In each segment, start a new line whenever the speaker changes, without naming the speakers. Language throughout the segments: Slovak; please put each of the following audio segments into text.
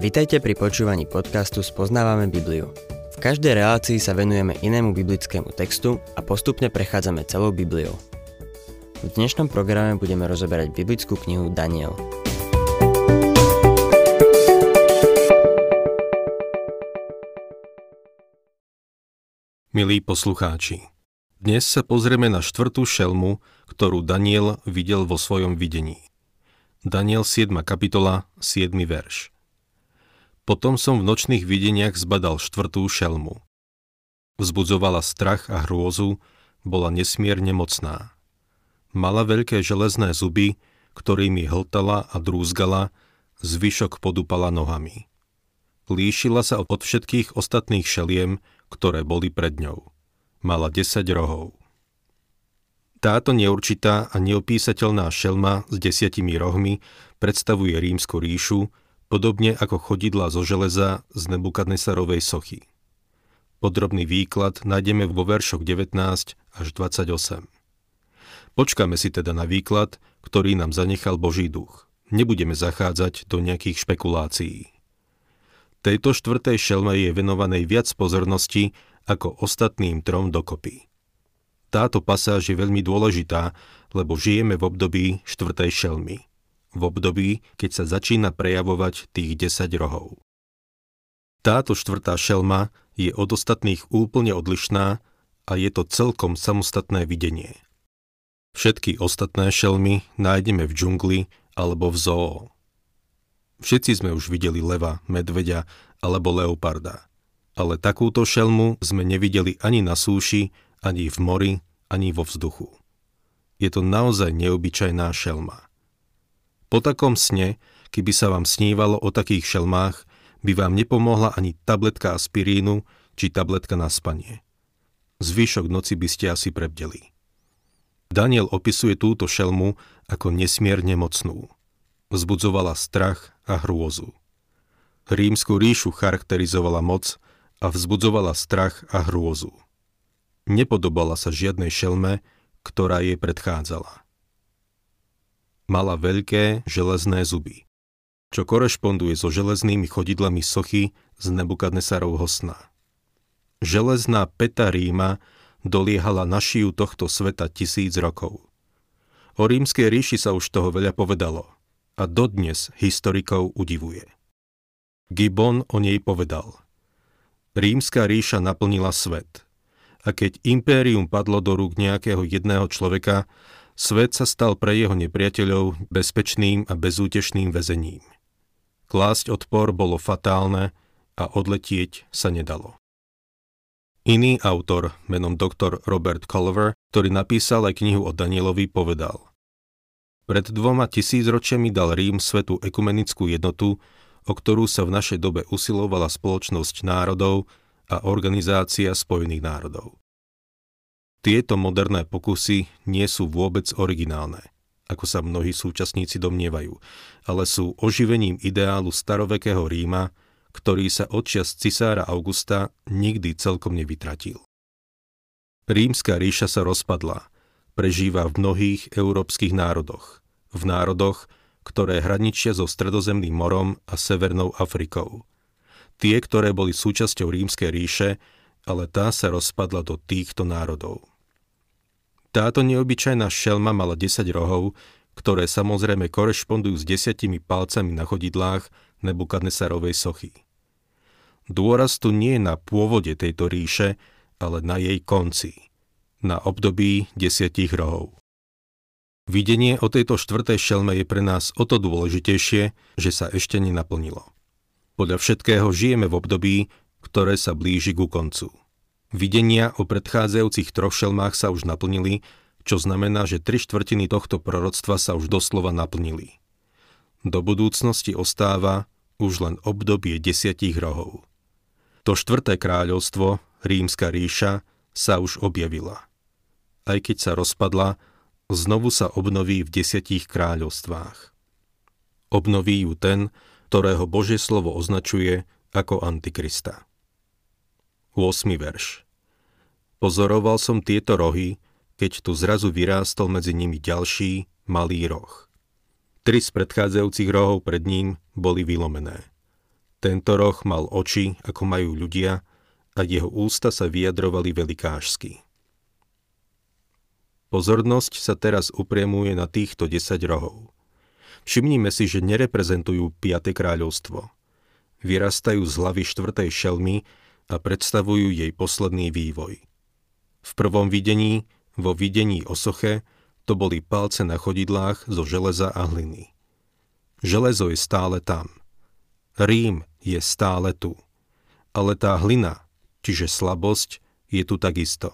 Vitajte pri počúvaní podcastu Spoznávame Bibliu. V každej relácii sa venujeme inému biblickému textu a postupne prechádzame celou Bibliou. V dnešnom programe budeme rozoberať biblickú knihu Daniel.
Milí poslucháči, dnes sa pozrieme na štvrtú šelmu, ktorú Daniel videl vo svojom videní. Daniel 7. kapitola, 7. verš. Potom som v nočných videniach zbadal štvrtú šelmu. Vzbudzovala strach a hrôzu, bola nesmierne mocná. Mala veľké železné zuby, ktorými hltala a drúzgala, zvyšok podúpala nohami. Líšila sa od všetkých ostatných šeliem, ktoré boli pred ňou. Mala 10 rohov. Táto neurčitá a neopísateľná šelma s desiatimi rohmi predstavuje rímsku ríšu, podobne ako chodidla zo železa z Nebukadnesarovej sochy. Podrobný výklad nájdeme vo veršoch 19 až 28. Počkáme si teda na výklad, ktorý nám zanechal Boží duch. Nebudeme zachádzať do nejakých špekulácií. Tejto štvrtej šelme je venovanej viac pozornosti ako ostatným trom dokopy. Táto pasáž je veľmi dôležitá, lebo žijeme v období štvrtej šelmy – v období, keď sa začína prejavovať tých 10 rohov. Táto štvrtá šelma je od ostatných úplne odlišná a je to celkom samostatné videnie. Všetky ostatné šelmy nájdeme v džungli alebo v zoo. Všetci sme už videli leva, medveďa alebo leoparda. Ale takúto šelmu sme nevideli ani na súši, ani v mori, ani vo vzduchu. Je to naozaj neobyčajná šelma. Po takom sne, keby sa vám snívalo o takých šelmách, by vám nepomohla ani tabletka aspirínu či tabletka na spanie. Zvyšok noci by ste asi prebdeli. Daniel opisuje túto šelmu ako nesmierne mocnú. Vzbudzovala strach a hrôzu. Rímsku ríšu charakterizovala moc a vzbudzovala strach a hrôzu. Nepodobala sa žiadnej šelme, ktorá jej predchádzala mala veľké železné zuby, čo korešponduje so železnými chodidlami sochy z Nebukadnesarovho sna. Železná peta Ríma doliehala na šiju tohto sveta tisíc rokov. O rímskej ríši sa už toho veľa povedalo a dodnes historikov udivuje. Gibbon o nej povedal. Rímska ríša naplnila svet a keď impérium padlo do rúk nejakého jedného človeka, Svet sa stal pre jeho nepriateľov bezpečným a bezútešným väzením. Klásť odpor bolo fatálne a odletieť sa nedalo. Iný autor, menom doktor Robert Culver, ktorý napísal aj knihu o Danielovi, povedal Pred dvoma tisícročiami dal Rím svetu ekumenickú jednotu, o ktorú sa v našej dobe usilovala spoločnosť národov a Organizácia spojených národov. Tieto moderné pokusy nie sú vôbec originálne, ako sa mnohí súčasníci domnievajú, ale sú oživením ideálu starovekého Ríma, ktorý sa odčias cisára Augusta nikdy celkom nevytratil. Rímska ríša sa rozpadla, prežíva v mnohých európskych národoch, v národoch, ktoré hraničia so Stredozemným morom a Severnou Afrikou. Tie, ktoré boli súčasťou rímskej ríše, ale tá sa rozpadla do týchto národov. Táto neobyčajná šelma mala 10 rohov, ktoré samozrejme korešpondujú s desiatimi palcami na chodidlách Nebukadnesarovej sochy. Dôraz tu nie je na pôvode tejto ríše, ale na jej konci, na období desiatich rohov. Videnie o tejto štvrtej šelme je pre nás o to dôležitejšie, že sa ešte nenaplnilo. Podľa všetkého žijeme v období, ktoré sa blíži ku koncu. Videnia o predchádzajúcich troch šelmách sa už naplnili, čo znamená, že tri štvrtiny tohto proroctva sa už doslova naplnili. Do budúcnosti ostáva už len obdobie desiatich rohov. To štvrté kráľovstvo, rímska ríša, sa už objavila. Aj keď sa rozpadla, znovu sa obnoví v desiatich kráľovstvách. Obnoví ju ten, ktorého Božie slovo označuje ako Antikrista. 8. verš. Pozoroval som tieto rohy, keď tu zrazu vyrástol medzi nimi ďalší, malý roh. Tri z predchádzajúcich rohov pred ním boli vylomené. Tento roh mal oči, ako majú ľudia, a jeho ústa sa vyjadrovali velikášsky. Pozornosť sa teraz upriemuje na týchto 10 rohov. Všimnime si, že nereprezentujú 5. kráľovstvo. Vyrastajú z hlavy štvrtej šelmy a predstavujú jej posledný vývoj. V prvom videní, vo videní o soche, to boli palce na chodidlách zo železa a hliny. Železo je stále tam. Rím je stále tu. Ale tá hlina, čiže slabosť, je tu takisto.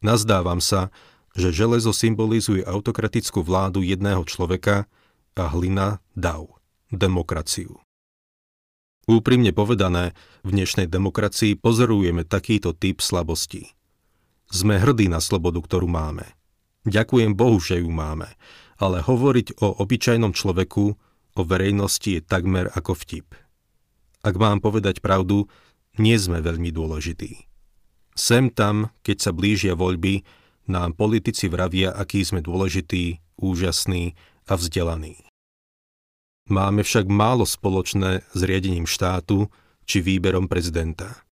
Nazdávam sa, že železo symbolizuje autokratickú vládu jedného človeka a hlina dav, demokraciu. Úprimne povedané, v dnešnej demokracii pozorujeme takýto typ slabosti. Sme hrdí na slobodu, ktorú máme. Ďakujem Bohu, že ju máme, ale hovoriť o obyčajnom človeku, o verejnosti je takmer ako vtip. Ak mám povedať pravdu, nie sme veľmi dôležití. Sem tam, keď sa blížia voľby, nám politici vravia, aký sme dôležití, úžasní a vzdelaní. Máme však málo spoločné s riadením štátu či výberom prezidenta.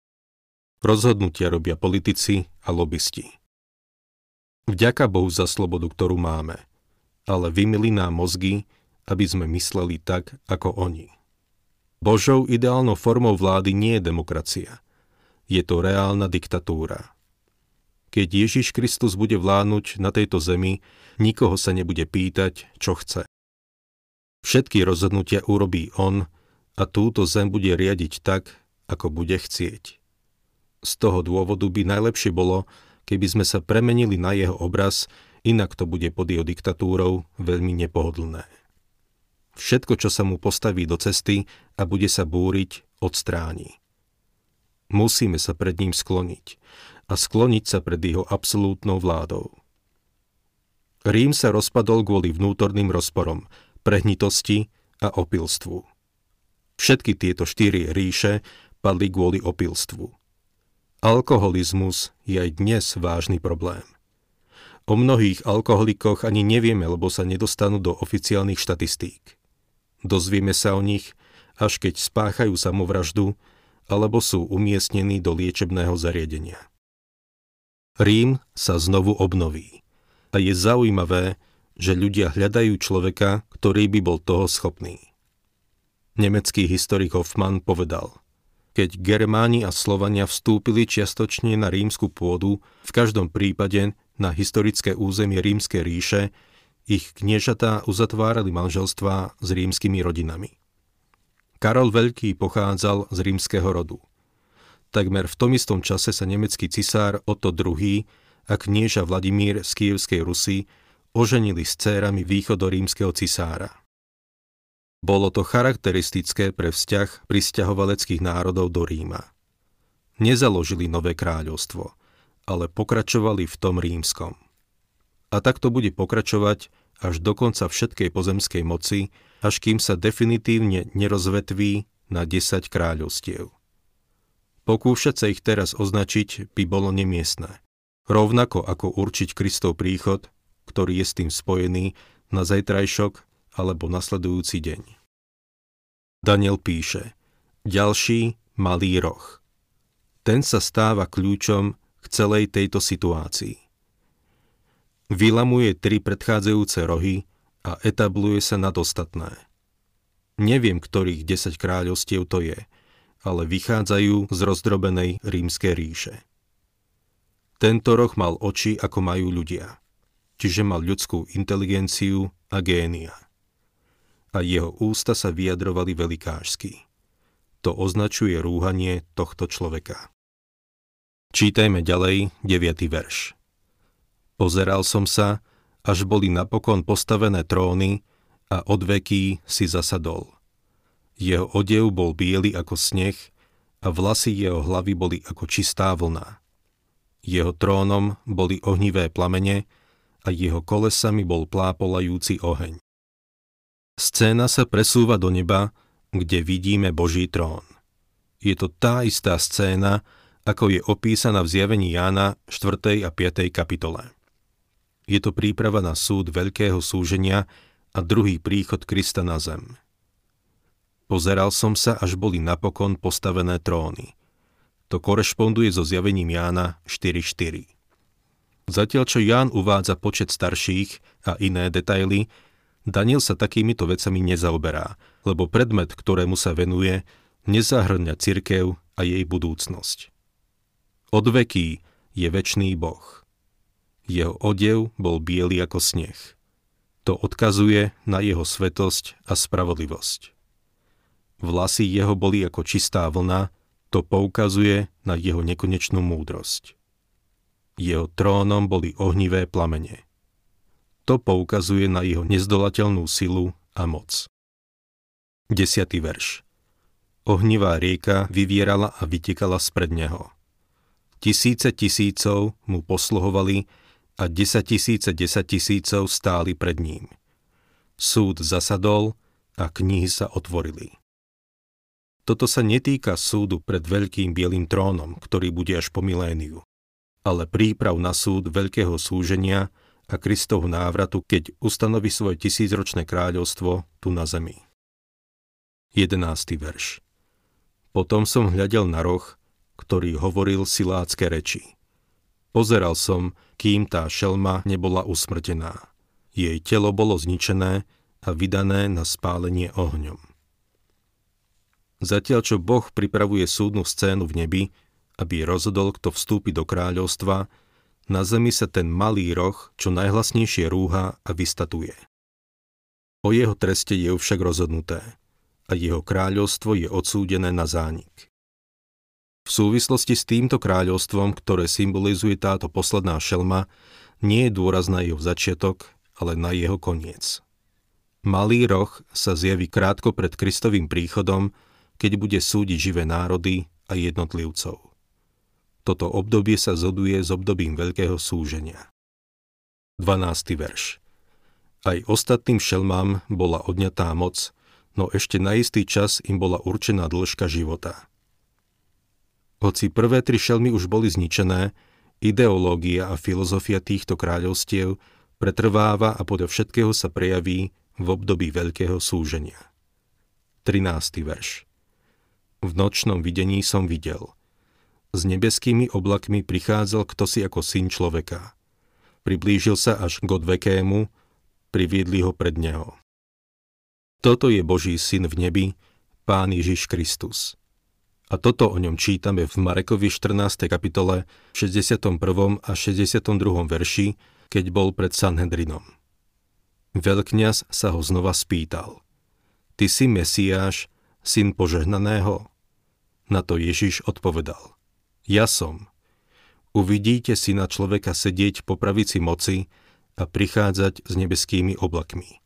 Rozhodnutia robia politici a lobbysti. Vďaka Bohu za slobodu, ktorú máme, ale vymili nám mozgy, aby sme mysleli tak, ako oni. Božou ideálnou formou vlády nie je demokracia. Je to reálna diktatúra. Keď Ježiš Kristus bude vládnuť na tejto zemi, nikoho sa nebude pýtať, čo chce. Všetky rozhodnutia urobí On a túto zem bude riadiť tak, ako bude chcieť. Z toho dôvodu by najlepšie bolo, keby sme sa premenili na jeho obraz, inak to bude pod jeho diktatúrou veľmi nepohodlné. Všetko, čo sa mu postaví do cesty a bude sa búriť, odstráni. Musíme sa pred ním skloniť a skloniť sa pred jeho absolútnou vládou. Rím sa rozpadol kvôli vnútorným rozporom, prehnitosti a opilstvu. Všetky tieto štyri ríše padli kvôli opilstvu. Alkoholizmus je aj dnes vážny problém. O mnohých alkoholikoch ani nevieme, lebo sa nedostanú do oficiálnych štatistík. Dozvieme sa o nich, až keď spáchajú samovraždu alebo sú umiestnení do liečebného zariadenia. Rím sa znovu obnoví. A je zaujímavé, že ľudia hľadajú človeka, ktorý by bol toho schopný. Nemecký historik Hoffmann povedal – keď Germáni a Slovania vstúpili čiastočne na rímsku pôdu, v každom prípade na historické územie rímskej ríše, ich kniežatá uzatvárali manželstva s rímskymi rodinami. Karol Veľký pochádzal z rímskeho rodu. Takmer v tom istom čase sa nemecký cisár Otto II a knieža Vladimír z Kievskej Rusy oženili s cérami východorímskeho cisára. Bolo to charakteristické pre vzťah pristahovaleckých národov do Ríma. Nezaložili nové kráľovstvo, ale pokračovali v tom rímskom. A tak to bude pokračovať až do konca všetkej pozemskej moci, až kým sa definitívne nerozvetví na 10 kráľovstiev. Pokúšať sa ich teraz označiť by bolo nemiestné. Rovnako ako určiť Kristov príchod, ktorý je s tým spojený, na zajtrajšok alebo nasledujúci deň. Daniel píše, ďalší malý roh. Ten sa stáva kľúčom k celej tejto situácii. Vylamuje tri predchádzajúce rohy a etabluje sa nad ostatné. Neviem, ktorých 10 kráľovstiev to je, ale vychádzajú z rozdrobenej rímskej ríše. Tento roh mal oči, ako majú ľudia, čiže mal ľudskú inteligenciu a génia a jeho ústa sa vyjadrovali velikážsky. To označuje rúhanie tohto človeka. Čítajme ďalej 9. verš. Pozeral som sa, až boli napokon postavené tróny a od veký si zasadol. Jeho odev bol biely ako sneh a vlasy jeho hlavy boli ako čistá vlna. Jeho trónom boli ohnivé plamene a jeho kolesami bol plápolajúci oheň. Scéna sa presúva do neba, kde vidíme Boží trón. Je to tá istá scéna, ako je opísaná v zjavení Jána 4. a 5. kapitole. Je to príprava na súd veľkého súženia a druhý príchod Krista na zem. Pozeral som sa, až boli napokon postavené tróny. To korešponduje so zjavením Jána 4.4. Zatiaľ, čo Ján uvádza počet starších a iné detaily, Daniel sa takýmito vecami nezaoberá, lebo predmet, ktorému sa venuje, nezahrňa cirkev a jej budúcnosť. Od veký je väčší Boh. Jeho odev bol biely ako sneh. To odkazuje na jeho svetosť a spravodlivosť. Vlasy jeho boli ako čistá vlna, to poukazuje na jeho nekonečnú múdrosť. Jeho trónom boli ohnivé plamene. To poukazuje na jeho nezdolateľnú silu a moc. 10. verš Ohnivá rieka vyvierala a vytekala spred neho. Tisíce tisícov mu posluhovali a desaťtisíce desaťtisícov stáli pred ním. Súd zasadol a knihy sa otvorili. Toto sa netýka súdu pred veľkým bielým trónom, ktorý bude až po miléniu, ale príprav na súd veľkého súženia a Kristovhu návratu, keď ustanoví svoje tisícročné kráľovstvo tu na zemi. 11. verš Potom som hľadel na roh, ktorý hovoril silácké reči. Pozeral som, kým tá šelma nebola usmrtená. Jej telo bolo zničené a vydané na spálenie ohňom. Zatiaľ, čo Boh pripravuje súdnu scénu v nebi, aby rozhodol, kto vstúpi do kráľovstva, na zemi sa ten malý roh čo najhlasnejšie rúha a vystatuje. O jeho treste je však rozhodnuté a jeho kráľovstvo je odsúdené na zánik. V súvislosti s týmto kráľovstvom, ktoré symbolizuje táto posledná šelma, nie je dôraz na jeho začiatok, ale na jeho koniec. Malý roh sa zjaví krátko pred Kristovým príchodom keď bude súdiť živé národy a jednotlivcov. Toto obdobie sa zoduje s obdobím veľkého súženia. 12. verš Aj ostatným šelmám bola odňatá moc, no ešte na istý čas im bola určená dĺžka života. Hoci prvé tri šelmy už boli zničené, ideológia a filozofia týchto kráľovstiev pretrváva a podľa všetkého sa prejaví v období veľkého súženia. 13. verš v nočnom videní som videl. S nebeskými oblakmi prichádzal kto si ako syn človeka. Priblížil sa až k odvekému, priviedli ho pred neho. Toto je Boží syn v nebi, Pán Ježiš Kristus. A toto o ňom čítame v Marekovi 14. kapitole 61. a 62. verši, keď bol pred Sanhedrinom. Veľkňaz sa ho znova spýtal. Ty si Mesiáš, syn požehnaného? Na to Ježiš odpovedal. Ja som. Uvidíte syna človeka sedieť po pravici moci a prichádzať s nebeskými oblakmi.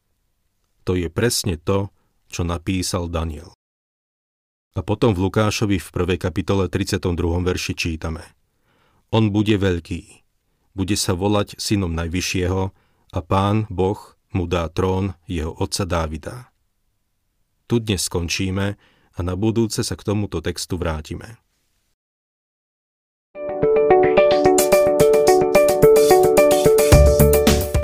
To je presne to, čo napísal Daniel. A potom v Lukášovi v 1. kapitole 32. verši čítame. On bude veľký, bude sa volať synom Najvyššieho a pán Boh mu dá trón jeho otca Dávida tu dnes skončíme a na budúce sa k tomuto textu vrátime.